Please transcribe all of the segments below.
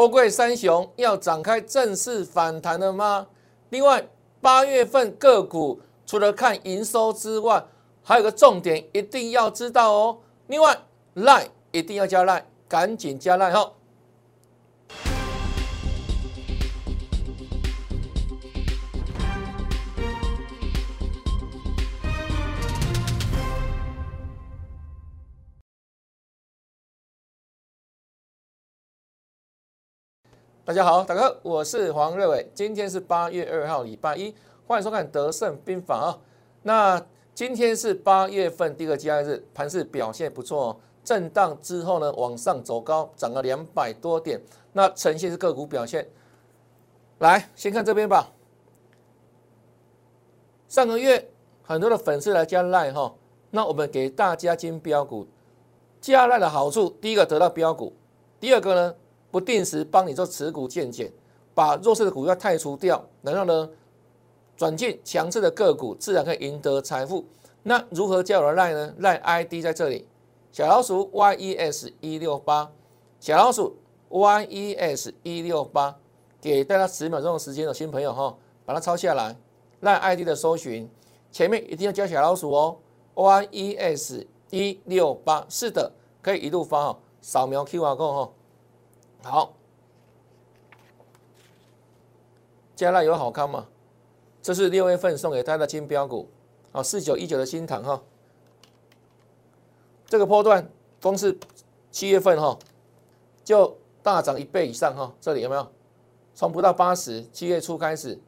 货柜三雄要展开正式反弹了吗？另外，八月份个股除了看营收之外，还有个重点一定要知道哦。另外赖一定要加 line，赶紧加 line 哈。大家好，大家好，我是黄瑞伟。今天是八月二号，礼拜一，欢迎收看《德胜兵法》啊。那今天是八月份第二个交易日，盘市表现不错哦，震荡之后呢，往上走高，涨了两百多点。那呈现是个股表现。来，先看这边吧。上个月很多的粉丝来加赖哈，那我们给大家金标股加赖的好处，第一个得到标股，第二个呢？不定时帮你做持股见减，把弱势的股票汰除掉，然后呢转进强势的个股，自然可以赢得财富。那如何加我的赖呢？赖 ID 在这里，小老鼠 YES 一六八，小老鼠 YES 一六八，给大家十秒钟的时间的新朋友哈，把它抄下来。赖 ID 的搜寻前面一定要加小老鼠哦，YES 一六八，是的，可以一路发哦，扫描 QR code 哈。好，加纳有好看吗？这是六月份送给大家的金标股啊，四九一九的新塘哈。这个波段光是七月份哈，就大涨一倍以上哈。这里有没有？从不到八十，七月初开始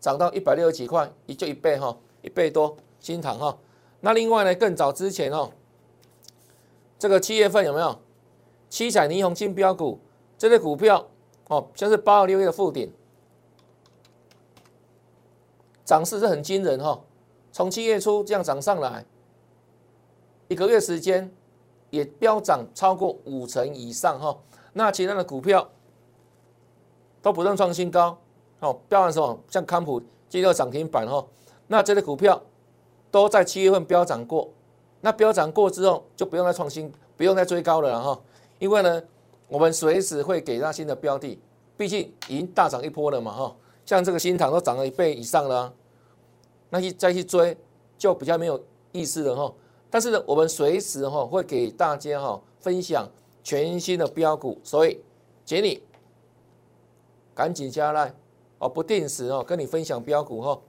涨到一百六十几块，也就一倍哈，一倍多新塘哈。那另外呢，更早之前哦，这个七月份有没有七彩霓虹金标股？这类股票哦，像是八二六一的附顶，涨势是很惊人哈。从七月初这样涨上来，一个月时间也飙涨超过五成以上哈。那其他的股票都不断创新高哦，飙完什么？像康普今天涨停板哈。那这类股票都在七月份飙涨过，那飙涨过之后就不用再创新，不用再追高了哈，因为呢。我们随时会给他新的标的，毕竟已经大涨一波了嘛，哈，像这个新塘都涨了一倍以上了，那去再去追就比较没有意思了哈。但是呢，我们随时哈会给大家哈分享全新的标股，所以请你赶紧加来哦，不定时哦跟你分享标股哈。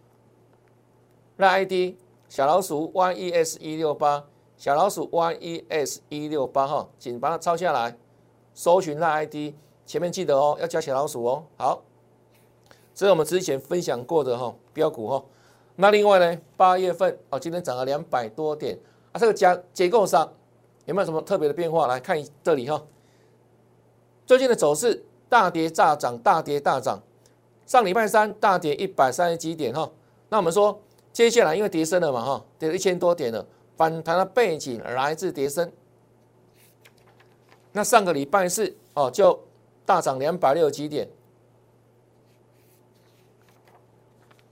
那 ID 小老鼠 YES 一六八，小老鼠 YES 一六八哈，请把它抄下来。搜寻那 ID，前面记得哦，要加小老鼠哦。好，这是我们之前分享过的哈标股哈。那另外呢，八月份哦，今天涨了两百多点啊。这个加结构上有没有什么特别的变化？来看这里哈，最近的走势大跌大涨，大跌大涨。上礼拜三大跌一百三十几点哈。那我们说接下来因为跌升了嘛哈，跌了一千多点了，反弹的背景来自跌升。那上个礼拜四哦，就大涨两百六十几点。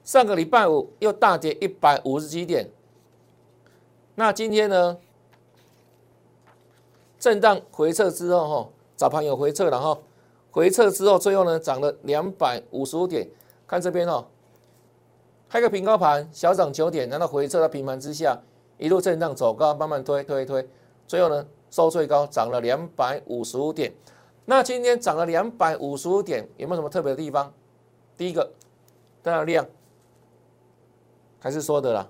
上个礼拜五又大跌一百五十几点。那今天呢，震荡回撤之后哈，早盘有回撤了哈，回撤之后最后呢涨了两百五十五点。看这边哦，开个平高盘，小涨九点，然后回撤到平盘之下，一路震荡走高，慢慢推推推，最后呢。收最高涨了两百五十五点，那今天涨了两百五十五点，有没有什么特别的地方？第一个，当然量，还是说的啦。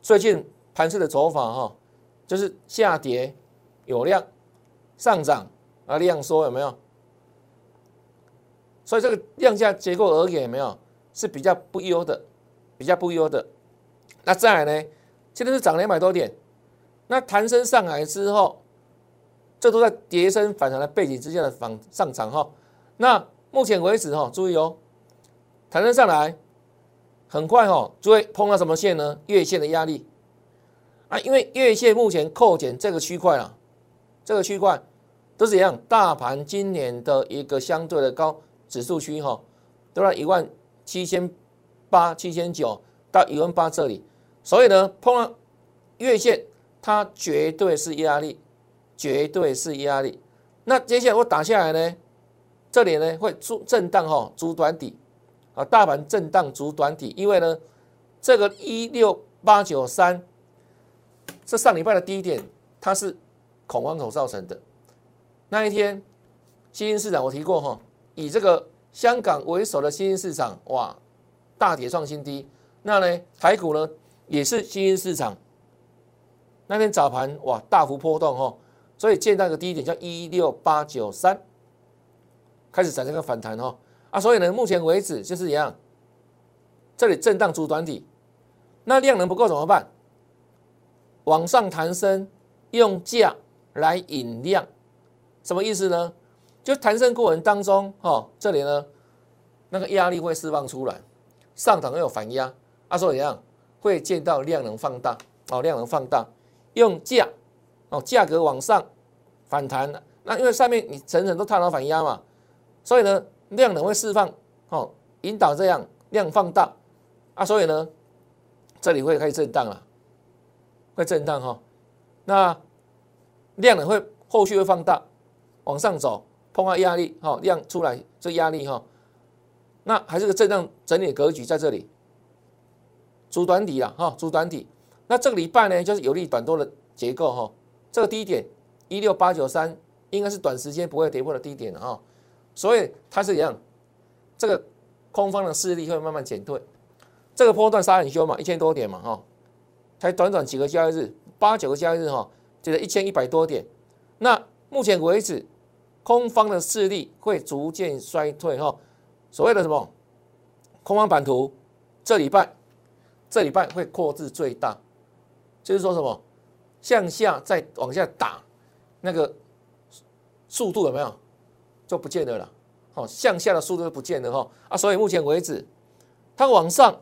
最近盘市的走法哈，就是下跌有量，上涨啊量缩有没有？所以这个量价结构而言有没有是比较不优的，比较不优的。那再来呢，现在是涨两百多点。那弹升上来之后，这都在跌升反弹的背景之下的反上涨哈。那目前为止哈，注意哦，弹升上来很快哈，就会碰到什么线呢？月线的压力啊，因为月线目前扣减这个区块啊，这个区块都是一样，大盘今年的一个相对的高指数区哈，都在一万七千八、七千九到一万八这里，所以呢，碰到月线。它绝对是压力，绝对是压力。那接下来我打下来呢？这里呢会出震荡哈，足短底啊，大盘震荡足短底，因为呢这个一六八九三是上礼拜的低点，它是恐慌口造成的。那一天新兴市场我提过哈，以这个香港为首的新兴市场哇大跌创新低，那呢台股呢也是新兴市场，那天早盘哇大幅波动哦，所以见到个低点叫一六八九三。开始产生个反弹哈啊，所以呢，目前为止就是一样，这里震荡主短底，那量能不够怎么办？往上弹升，用价来引量，什么意思呢？就弹升过程当中哈，这里呢那个压力会释放出来，上档会有反压啊，所以怎样会见到量能放大哦，量能放大，用价哦，价格往上反弹，那因为上面你层层都探到反压嘛。所以呢，量能会释放，哦，引导这样量放大啊，所以呢，这里会开始震荡了，会震荡哈。那量能会后续会放大，往上走，碰到压力，哈，量出来这压力哈，那还是个震荡整理格局在这里，主短底了哈，主短底。那这个礼拜呢，就是有利短多的结构哈，这个低点一六八九三应该是短时间不会跌破的低点了哈。所以它是一样，这个空方的势力会慢慢减退，这个波段杀很凶嘛，一千多点嘛，哈，才短短几个交易日，八九个交易日哈，就是一千一百多点。那目前为止，空方的势力会逐渐衰退哈。所谓的什么空方版图，这礼拜这礼拜会扩至最大，就是说什么？向下再往下打，那个速度有没有？就不见得了，好，向下的速度就不见了哈。啊，所以目前为止，它往上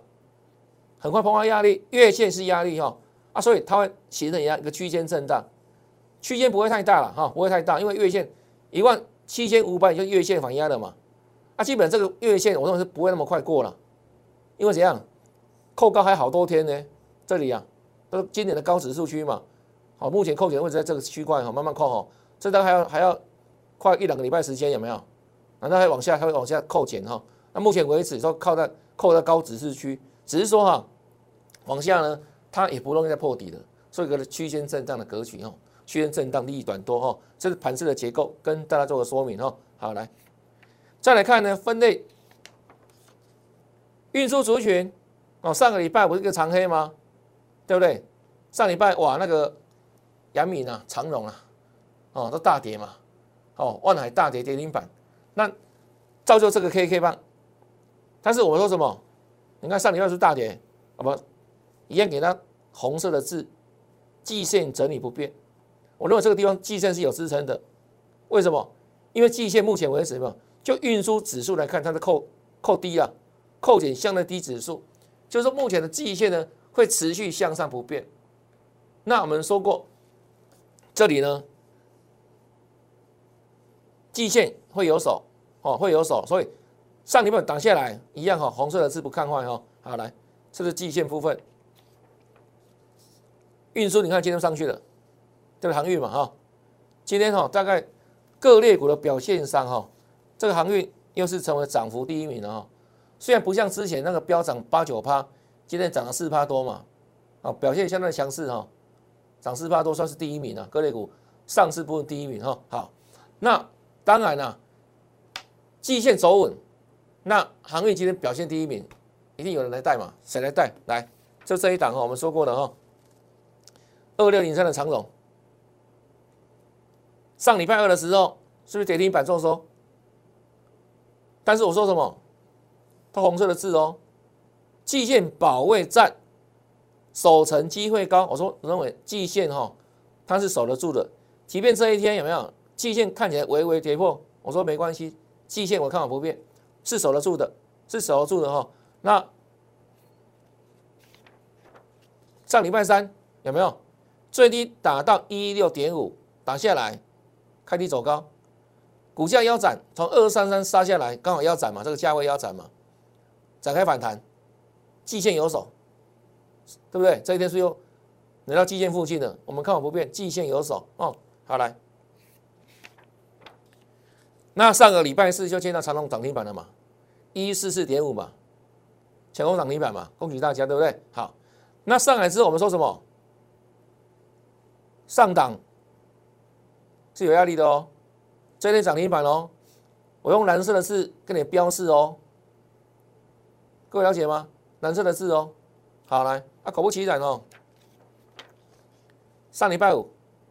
很快碰到压力，月线是压力哈。啊，所以它会形成一样一个区间震荡，区间不会太大了哈，不会太大，因为月线一万七千五百就月线反压了嘛，啊，基本这个月线我认为是不会那么快过了，因为怎样，扣高还好多天呢，这里啊，今年的高指数区嘛，好，目前扣点位置在这个区块哈，慢慢扣哈，这单还要还要。快一两个礼拜时间有没有？难道还往下，它会往下扣减哈？那目前为止说靠在扣在高指示区，只是说哈，往下呢，它也不容易再破底的，所以个区间震荡的格局哈，区间震荡利益短多哈，这是盘势的结构，跟大家做个说明哈。好，来再来看呢，分类运输族群哦，上个礼拜不是一个长黑吗？对不对？上礼拜哇，那个杨敏啊、长荣啊，哦，都大跌嘛。哦，万海大跌跌停板，那造就这个 K K 棒。但是我说什么？你看上礼拜是大跌，啊不，一样给它红色的字，季线整理不变。我认为这个地方季线是有支撑的。为什么？因为季线目前为止嘛？就运输指数来看，它的扣扣低了，扣减相对低指数，就是说目前的季线呢会持续向上不变。那我们说过，这里呢？季线会有手哦，会有手，所以上礼拜挡下来一样哈，红色的字不看坏哈。好，来，这是季线部分，运输你看今天上去了，这个航运嘛哈，今天哈大概各类股的表现上哈，这个航运又是成为涨幅第一名了哈。虽然不像之前那个飙涨八九趴，今天涨了四趴多嘛，啊，表现相当强势哈，涨四趴多算是第一名了，各类股上市部分第一名哈。好，那。当然了，季线走稳，那航运今天表现第一名，一定有人来带嘛？谁来带？来，就这一档哈，我们说过的哈，二六零三的长荣，上礼拜二的时候是不是跌停板做收？但是我说什么？它红色的字哦，季线保卫战，守成机会高。我说我认为季线哈，它是守得住的，即便这一天有没有？季线看起来微微跌破，我说没关系，季线我看法不变，是守得住的，是守得住的哈。那上礼拜三有没有最低打到一六点五，打下来开低走高，股价腰斩，从二三三杀下来，刚好腰斩嘛，这个价位腰斩嘛，展开反弹，季线有手，对不对？这一天是又来到季线附近的，我们看法不变，季线有手哦。好来。那上个礼拜四就见到长隆涨停板了嘛，一四四点五嘛，强攻涨停板嘛，恭喜大家，对不对？好，那上来之后我们说什么？上档是有压力的哦，这天涨停板哦，我用蓝色的字跟你标示哦，各位了解吗？蓝色的字哦，好来，啊，果不其然哦，上礼拜五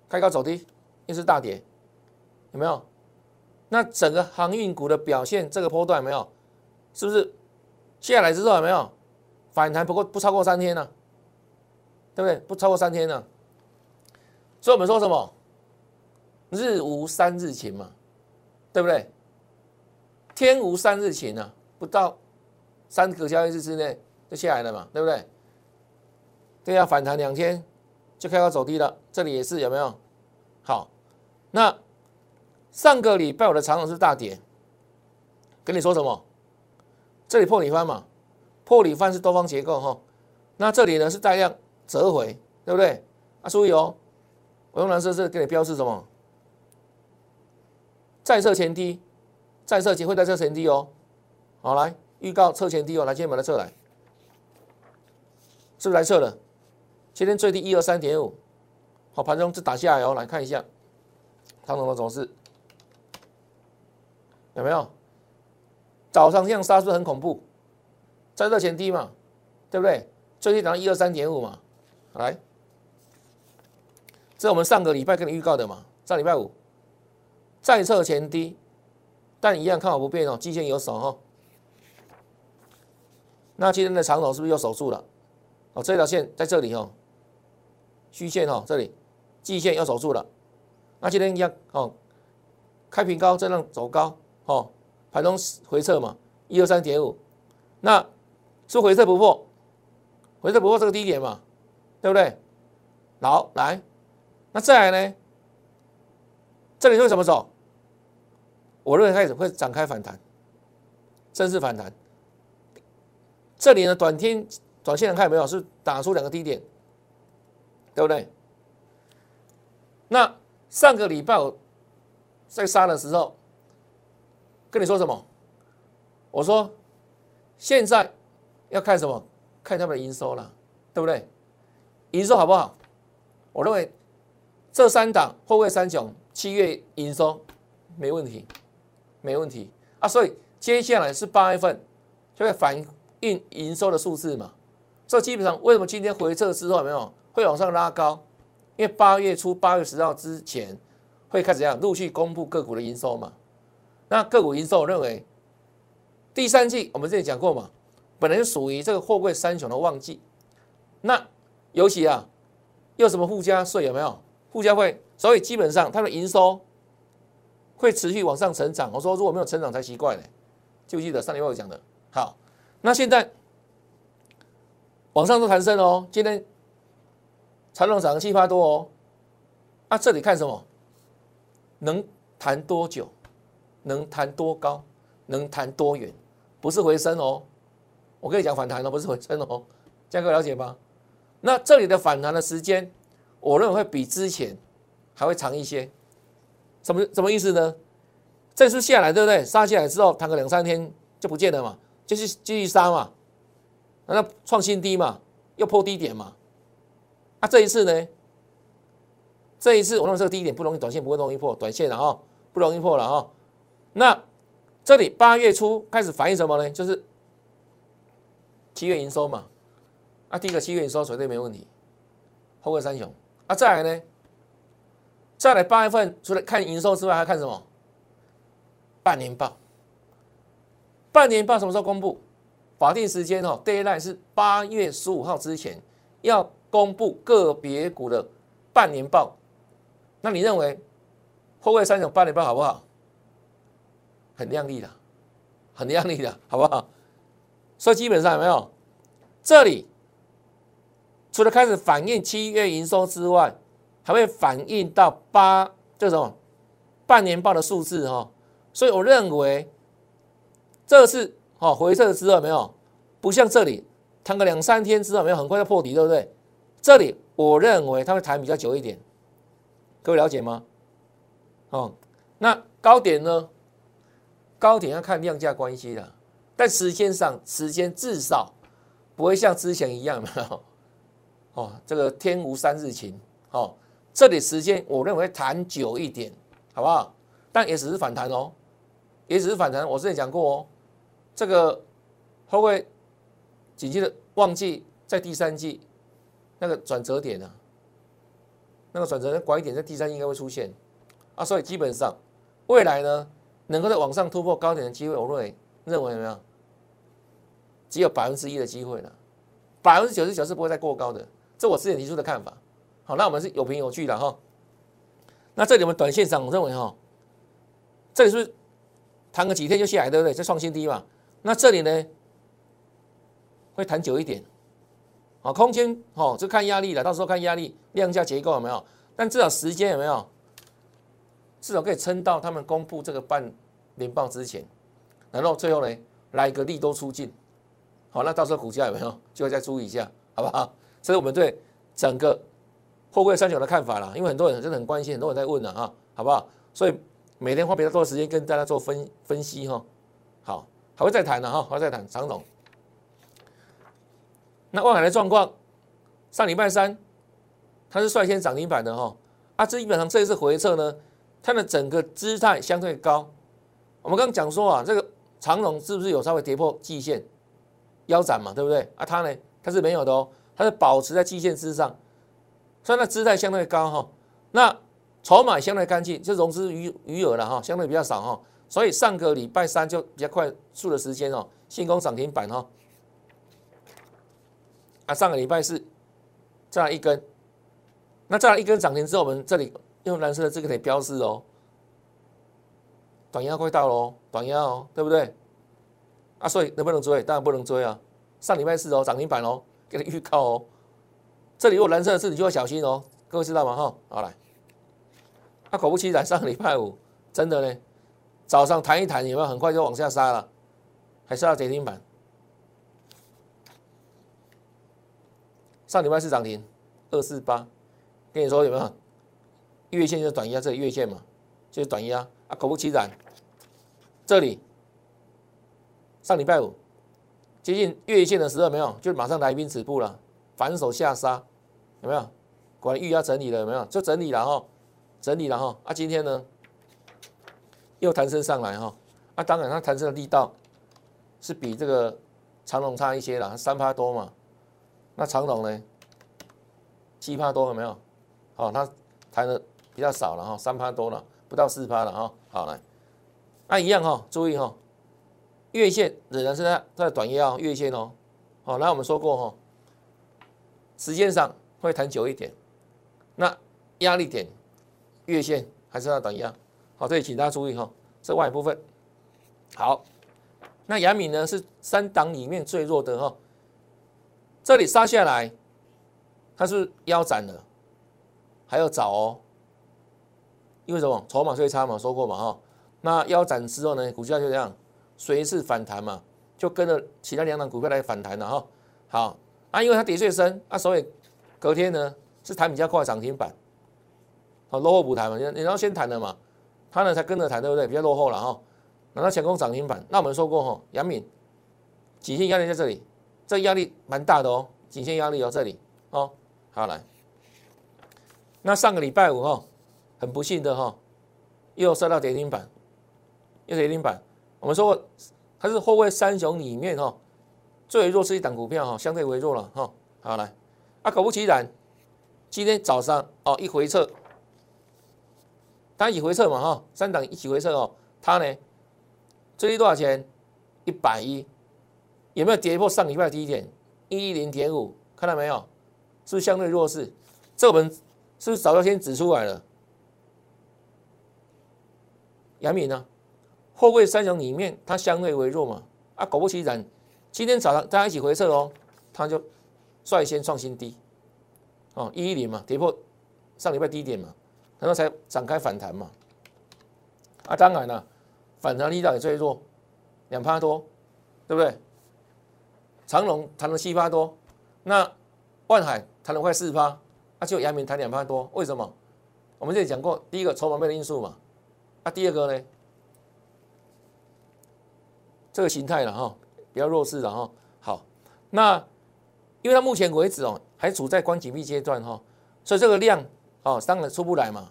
开高走低，又是大跌，有没有？那整个航运股的表现，这个波段有没有？是不是下来之后有没有反弹？不过不超过三天呢，对不对？不超过三天呢。所以我们说什么？日无三日晴嘛，对不对？天无三日晴啊，不到三个交易日之内就下来了嘛，对不对？对呀，反弹两天就开始走低了，这里也是有没有？好，那上个礼拜我的长龙是大跌，跟你说什么？这里破里翻嘛，破里翻是多方结构哈，那这里呢是大量折回，对不对？啊，注意哦。我用蓝色是给你标示什么？再测前低，再测前会再测前低哦。好，来预告测前低哦，来今天把它测来，是不是来测了？今天最低一二三点五，好，盘中就打下来哦，来看一下长龙的走势，有没有？早上这样杀是不是很恐怖？再测前低嘛，对不对？最低涨到一二三点五嘛，来。这我们上个礼拜跟你预告的嘛？上礼拜五再测前低，但一样看好不变哦，基线有守哈。那今天的长头是不是又守住了？哦，这条线在这里哦，虚线哦，这里季线又守住了。那今天一样哦，开平高，震荡走高哦，盘中回撤嘛，一二三点五，那是回撤不破，回撤不破这个低点嘛，对不对？好，来。那再来呢？这里会怎么走？我认为开始会展开反弹，正式反弹。这里呢，短天短线看有没有是打出两个低点，对不对？那上个礼拜我在杀的时候跟你说什么？我说现在要看什么？看他们的营收了，对不对？营收好不好？我认为。这三档后位三雄七月营收没问题，没问题啊！所以接下来是八月份就会反映营收的数字嘛。这基本上为什么今天回撤之后没有会往上拉高？因为八月初八月十号之前会开始这样陆续公布个股的营收嘛。那个股营收，我认为第三季我们之前讲过嘛，本来属于这个货柜三雄的旺季。那尤其啊，又什么附加税有没有？附加会，所以基本上它的营收会持续往上成长。我说如果没有成长才奇怪呢，记不记得上礼拜我讲的？好，那现在往上都弹升哦，今天长隆涨七八多哦。啊，这里看什么？能弹多久？能弹多高？能弹多远？不是回升哦，我跟你讲反弹哦，不是回升哦，这样各位了解吗？那这里的反弹的时间？我认为会比之前还会长一些，什么什么意思呢？这次下来对不对？杀下来之后，弹个两三天就不见了嘛，就是继续杀嘛，那创新低嘛，又破低点嘛。啊，这一次呢？这一次我认为这个低点不容易，短线不会容易破，短线了哈，不容易破了哈。那这里八月初开始反映什么呢？就是七月营收嘛。啊，第一个七月营收绝对没问题，后个三雄。啊，再来呢？再来八月份，除了看营收之外，还看什么？半年报。半年报什么时候公布？法定时间哦，deadline 是八月十五号之前要公布个别股的半年报。那你认为后位三种半年报好不好？很亮丽的，很亮丽的，好不好？所以基本上有没有？这里。除了开始反映七月营收之外，还会反映到八这种半年报的数字哈，所以我认为这是哦回撤的之后没有，不像这里弹个两三天之后没有很快就破底，对不对？这里我认为它会弹比较久一点，各位了解吗？哦，那高点呢高点要看量价关系的，但时间上时间至少不会像之前一样，没有哦，这个天无三日晴哦，这里时间我认为谈久一点，好不好？但也只是反弹哦，也只是反弹。我之前讲过哦，这个会不会紧接着旺季在第三季那个转折点呢？那个转折拐点在第三应该会出现啊，所以基本上未来呢，能够在往上突破高点的机会，我认为认为有没有？只有百分之一的机会了，百分之九十九是不会再过高的，这我之前提出的看法。好，那我们是有凭有据的哈。那这里我们短线上我认为哈，这里是弹个几天就下来，对不对？这创新低嘛。那这里呢会弹久一点。啊，空间哦，就看压力了，到时候看压力量价结构有没有，但至少时间有没有，至少可以撑到他们公布这个半年报之前，然后最后呢来一个利多出尽，好，那到时候股价有没有？就会再注意一下，好不好？这是我们对整个货柜三九的看法啦，因为很多人真的很关心，很多人在问了啊，好不好？所以每天花比较多的时间跟大家做分分析哈，还会再谈的哈，还会再谈常总。那万海的状况，上礼拜三它是率先涨停板的哈，啊，这基本上这一次回撤呢，它的整个姿态相对高。我们刚刚讲说啊，这个长龙是不是有稍微跌破季线腰斩嘛，对不对？啊，它呢它是没有的哦，它是保持在季线之上，所以它姿态相对高哈。那筹码相对干净，就融资余余额了哈，相对比较少哈。所以上个礼拜三就比较快速的时间哦，信工涨停板哈。啊，上个礼拜是再来一根，那再来一根涨停之后，我们这里用蓝色的这个可以标示哦，短压快到喽，短压哦，对不对？啊，所以能不能追？当然不能追啊。上礼拜四哦，涨停板哦，给你预告哦。这里有蓝色的字，你就要小心哦，各位知道吗？哈，好来。啊，果不其然，上个礼拜五真的呢，早上弹一弹，有没有很快就往下杀了，还是要跌停板。上礼拜四涨停二四八，跟你说有没有？月线就是短压，这里月线嘛，就是短压啊。果不其然，这里上礼拜五接近月线的时候，没有，就马上来一兵止步了，反手下杀，有没有？果然预压整理了，有没有？就整理了哈，整理了哈。啊，今天呢又弹升上来哈。啊，当然它弹升的力道是比这个长龙差一些了，三趴多嘛。那长龙呢？七趴多有没有？好，它弹的比较少了哈，三趴多了，不到四趴了哈。好来，那一样哈，注意哈，月线仍然是在在短压月线哦。好，那我们说过哈，时间上会弹久一点。那压力点月线还是要短压。好，这里请大家注意哈，这外部分。好，那阳明呢是三档里面最弱的哈。这里杀下来，它是腰斩了，还要找哦。因为什么？筹码最差嘛，说过嘛哈。那腰斩之后呢，股价就这样随势反弹嘛，就跟着其他两档股票来反弹了哈。好啊，因为它跌最深啊，所以隔天呢是弹比较快涨停板，好落后补弹嘛，你你要先弹的嘛，它呢才跟着谈，对不对？比较落后了哈。拿到强攻涨停板，那我们说过哈，杨敏，颈线压力在这里。这压力蛮大的哦，颈线压力哦，这里哦，好来。那上个礼拜五哈，很不幸的哈，又受到跌停板，又跌停板。我们说过，它是后位三雄里面哈最弱势一档股票哈，相对微弱了哈。好来，啊，果不其然，今天早上哦一回撤，它一起回撤嘛哈，三档一起回撤哦，它呢最低多少钱？一百一。有没有跌破上礼拜低点一零点五？看到没有？是不是相对弱势？这我们是不是早就先指出来了？杨敏呢？货柜三雄里面它相对为弱嘛？啊，果不其然，今天早上大家一起回撤哦，它就率先创新低哦，一一零嘛，跌破上礼拜低点嘛，然后才展开反弹嘛。啊，当然了，反弹力道也最弱，两趴多，对不对？长隆谈了七趴多，那万海谈了快四趴，那就阳明谈两趴多，为什么？我们这里讲过，第一个筹码面的因素嘛，啊，第二个呢，这个形态了哈，比较弱势了哈。好，那因为它目前为止哦，还处在关紧闭阶段哈，所以这个量哦，当然出不来嘛，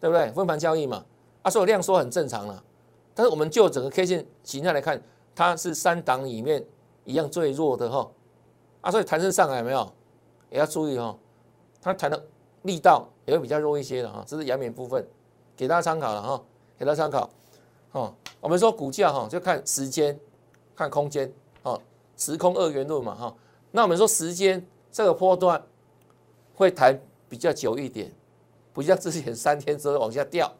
对不对？分盘交易嘛，啊，所以量缩很正常了。但是我们就整个 K 线形态来看，它是三档里面一样最弱的哈，啊，所以弹升上来没有，也要注意哈，它弹的力道也会比较弱一些的哈，这是阳明部分，给大家参考了哈，给大家参考。哦，我们说股价哈，就看时间，看空间，哦，时空二元论嘛哈。那我们说时间这个波段会弹比较久一点，不像之前三天之后往下掉，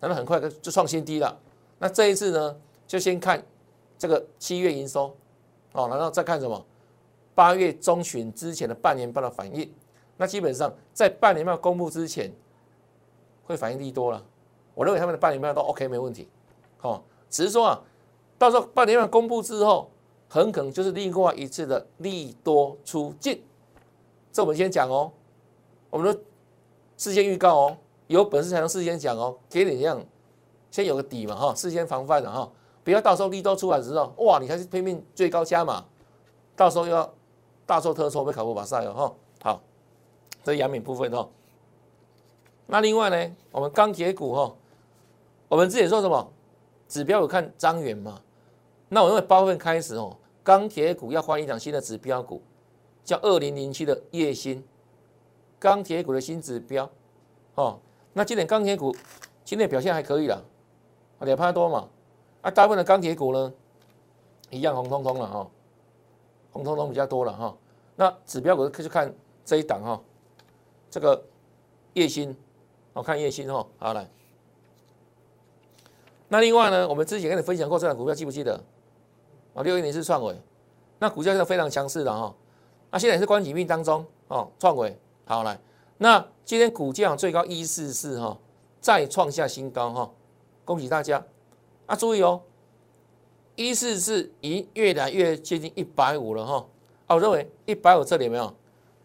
然后很快就创新低了。那这一次呢，就先看这个七月营收，哦，然后再看什么八月中旬之前的半年报的反应。那基本上在半年报公布之前，会反应利多了。我认为他们的半年报都 OK 没问题。哦，只是说啊，到时候半年报公布之后，很可能就是另外一次的利多出尽。这我们先讲哦，我们说事先预告哦，有本事才能事先讲哦，给你这样，先有个底嘛哈，事先防范的哈，不要到时候利多出来的时候，哇，你还是拼命最高加嘛，到时候又要大错特错被考过马赛了哈。好，这是阳明部分哈。那另外呢，我们钢铁股哈，我们之前说什么？指标有看张元嘛？那我认为八月份开始哦，钢铁股要换一档新的指标股，叫二零零七的叶星，钢铁股的新指标哦。那今天钢铁股今天表现还可以了，两趴多嘛。啊，大部分的钢铁股呢，一样红彤彤了哈，红彤彤比较多了哈。那指标股就看这一档哈，这个叶星，我看叶星哈，好来。那另外呢，我们之前跟你分享过这档股票，记不记得？啊，六一零是创伟，那股价是非常强势的哈。那现在也是关紧闭当中哦，创伟好来。那今天股价最高一四四哈，再创下新高哈，恭喜大家。啊，注意哦，一四四已越来越接近一百五了哈。啊，我认为一百五这里没有，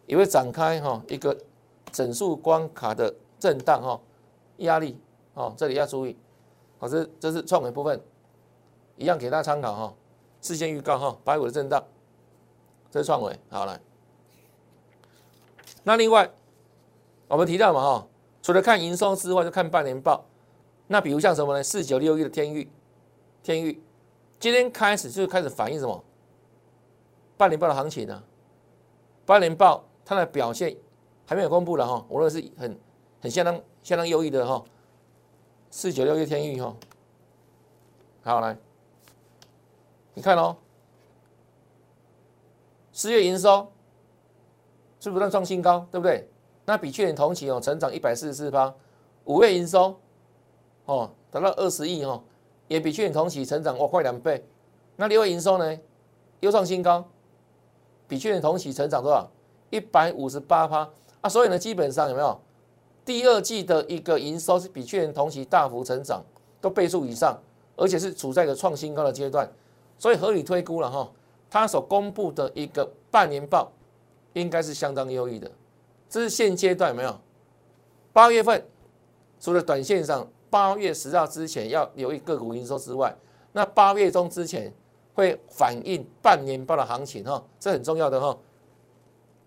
也会展开哈一个整数关卡的震荡哈，压力哦，这里要注意。好，这这是创维部分，一样给大家参考哈。事先预告哈，百五的震荡，这是创维。好来，那另外我们提到嘛哈，除了看营收之外，就看半年报。那比如像什么呢？四九六一的天域，天域今天开始就开始反映什么？半年报的行情呢？半年报它的表现还没有公布了哈，我认为是很很相当相当优异的哈。四九六一天域哈，好来，你看哦，四月营收是不断创新高，对不对？那比去年同期哦，成长一百四十四趴。五月营收哦，达到二十亿哦，也比去年同期成长哇快两倍。那六月营收呢，又创新高，比去年同期成长多少？一百五十八趴。啊，所以呢，基本上有没有？第二季的一个营收是比去年同期大幅成长，都倍数以上，而且是处在一个创新高的阶段，所以合理推估了哈，它所公布的一个半年报应该是相当优异的。这是现阶段有没有？八月份除了短线上八月十号之前要留意个股营收之外，那八月中之前会反映半年报的行情哈，这很重要的哈，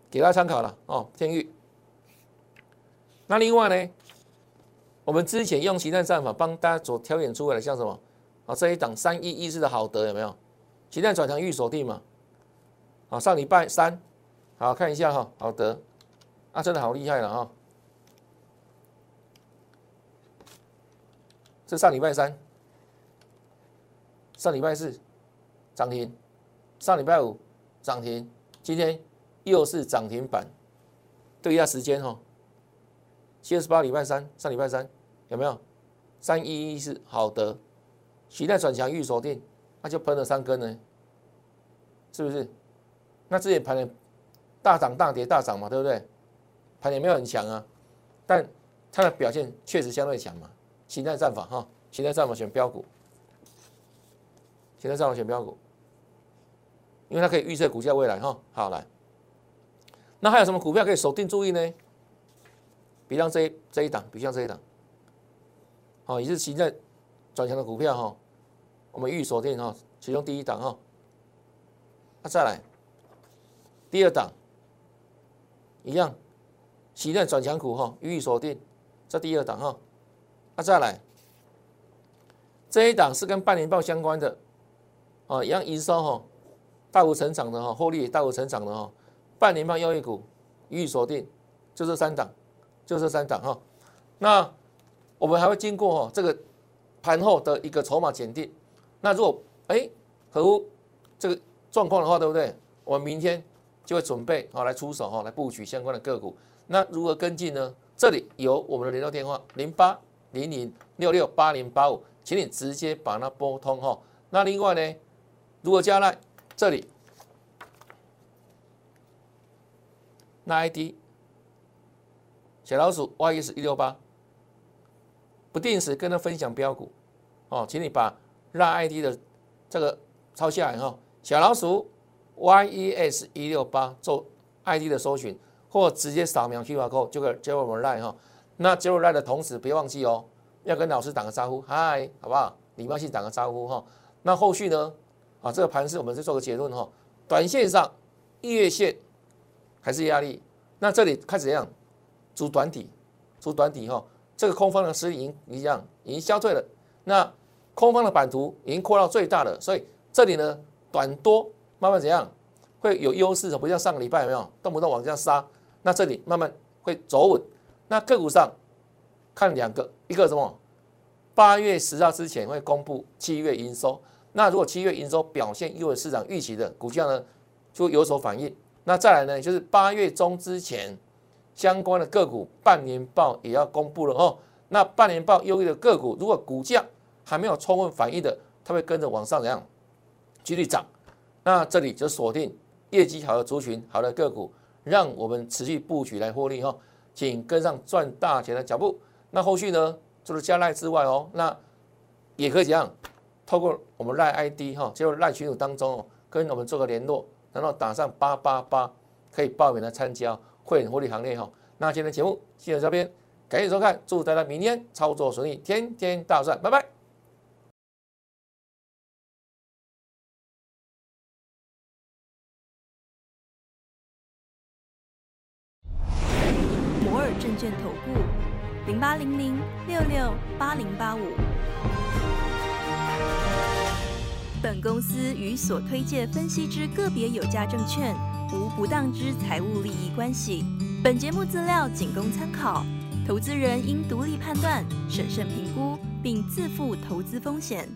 给大家参考了哦，天域。那另外呢，我们之前用形态战法帮大家所挑选出来的，像什么啊？这一档三一一四的好德有没有？形态转强预锁定嘛？啊，上礼拜三，好看一下哈，好德，啊，真的好厉害了哈！这上礼拜三，上礼拜四涨停，上礼拜五涨停，今天又是涨停板，对一下时间哈。七月十八礼拜三，上礼拜三有没有？三一一是好的，期待转强预锁定，那就喷了三根呢，是不是？那这也盘的大涨大跌大涨嘛，对不对？盘也没有很强啊，但它的表现确实相对强嘛。形态战法哈，形态战法选标股，形态战法选标股，因为它可以预测股价未来哈。好来，那还有什么股票可以锁定注意呢？比方这这一档，比像这一档，好，也是形态转强的股票哈。我们预锁定哈，其中第一档哈，那再来第二档，一样，喜任转强股哈，予以锁定，这第二档哈，那再来这一档是跟半年报相关的，啊，一样营收哈，大幅成长的哈，获利大幅成长的哈，半年报优异股予以锁定，就这三档，就这三档哈，那我们还会经过哈这个盘后的一个筹码检定。那如果哎合乎这个状况的话，对不对？我们明天就会准备好来出手哈，来布局相关的个股。那如何跟进呢？这里有我们的联络电话零八零零六六八零八五，请你直接把它拨通哈。那另外呢，如果加来这里，那 ID 小老鼠 YS 一六八，不定时跟他分享标股哦，请你把。让 ID 的这个抄下来哈，小老鼠 YES 一六八做 ID 的搜寻，或直接扫描 QR code 就可以加入我们 Line 哈。那加入 Line 的同时，别忘记哦，要跟老师打个招呼，嗨，好不好？礼貌性打个招呼哈。那后续呢？啊，这个盘势我们再做个结论哈。短线上月线还是压力，那这里开始怎样？筑短底，主短底哈。这个空方的实力已经一样，已经消退了。那空方的版图已经扩到最大了，所以这里呢短多慢慢怎样会有优势的，不像上个礼拜有没有动不动往下杀，那这里慢慢会走稳。那个股上看两个，一个什么？八月十号之前会公布七月营收，那如果七月营收表现优于市场预期的，股价呢就有所反应。那再来呢，就是八月中之前相关的个股半年报也要公布了哦。那半年报优异的个股，如果股价还没有充分反应的，它会跟着往上怎样继续涨？那这里就锁定业绩好的族群、好的个股，让我们持续布局来获利哈，请跟上赚大钱的脚步。那后续呢，除了加赖之外哦，那也可以怎样？透过我们赖 ID 哈，就赖群组当中哦，跟我们做个联络，然后打上八八八，可以报名来参加会员获利行列哈。那今天的节目谢谢这边，感谢收看，祝大家明天操作顺利，天天大赚，拜拜。券投顾零八零零六六八零八五。本公司与所推介分析之个别有价证券无不当之财务利益关系。本节目资料仅供参考，投资人应独立判断、审慎评估，并自负投资风险。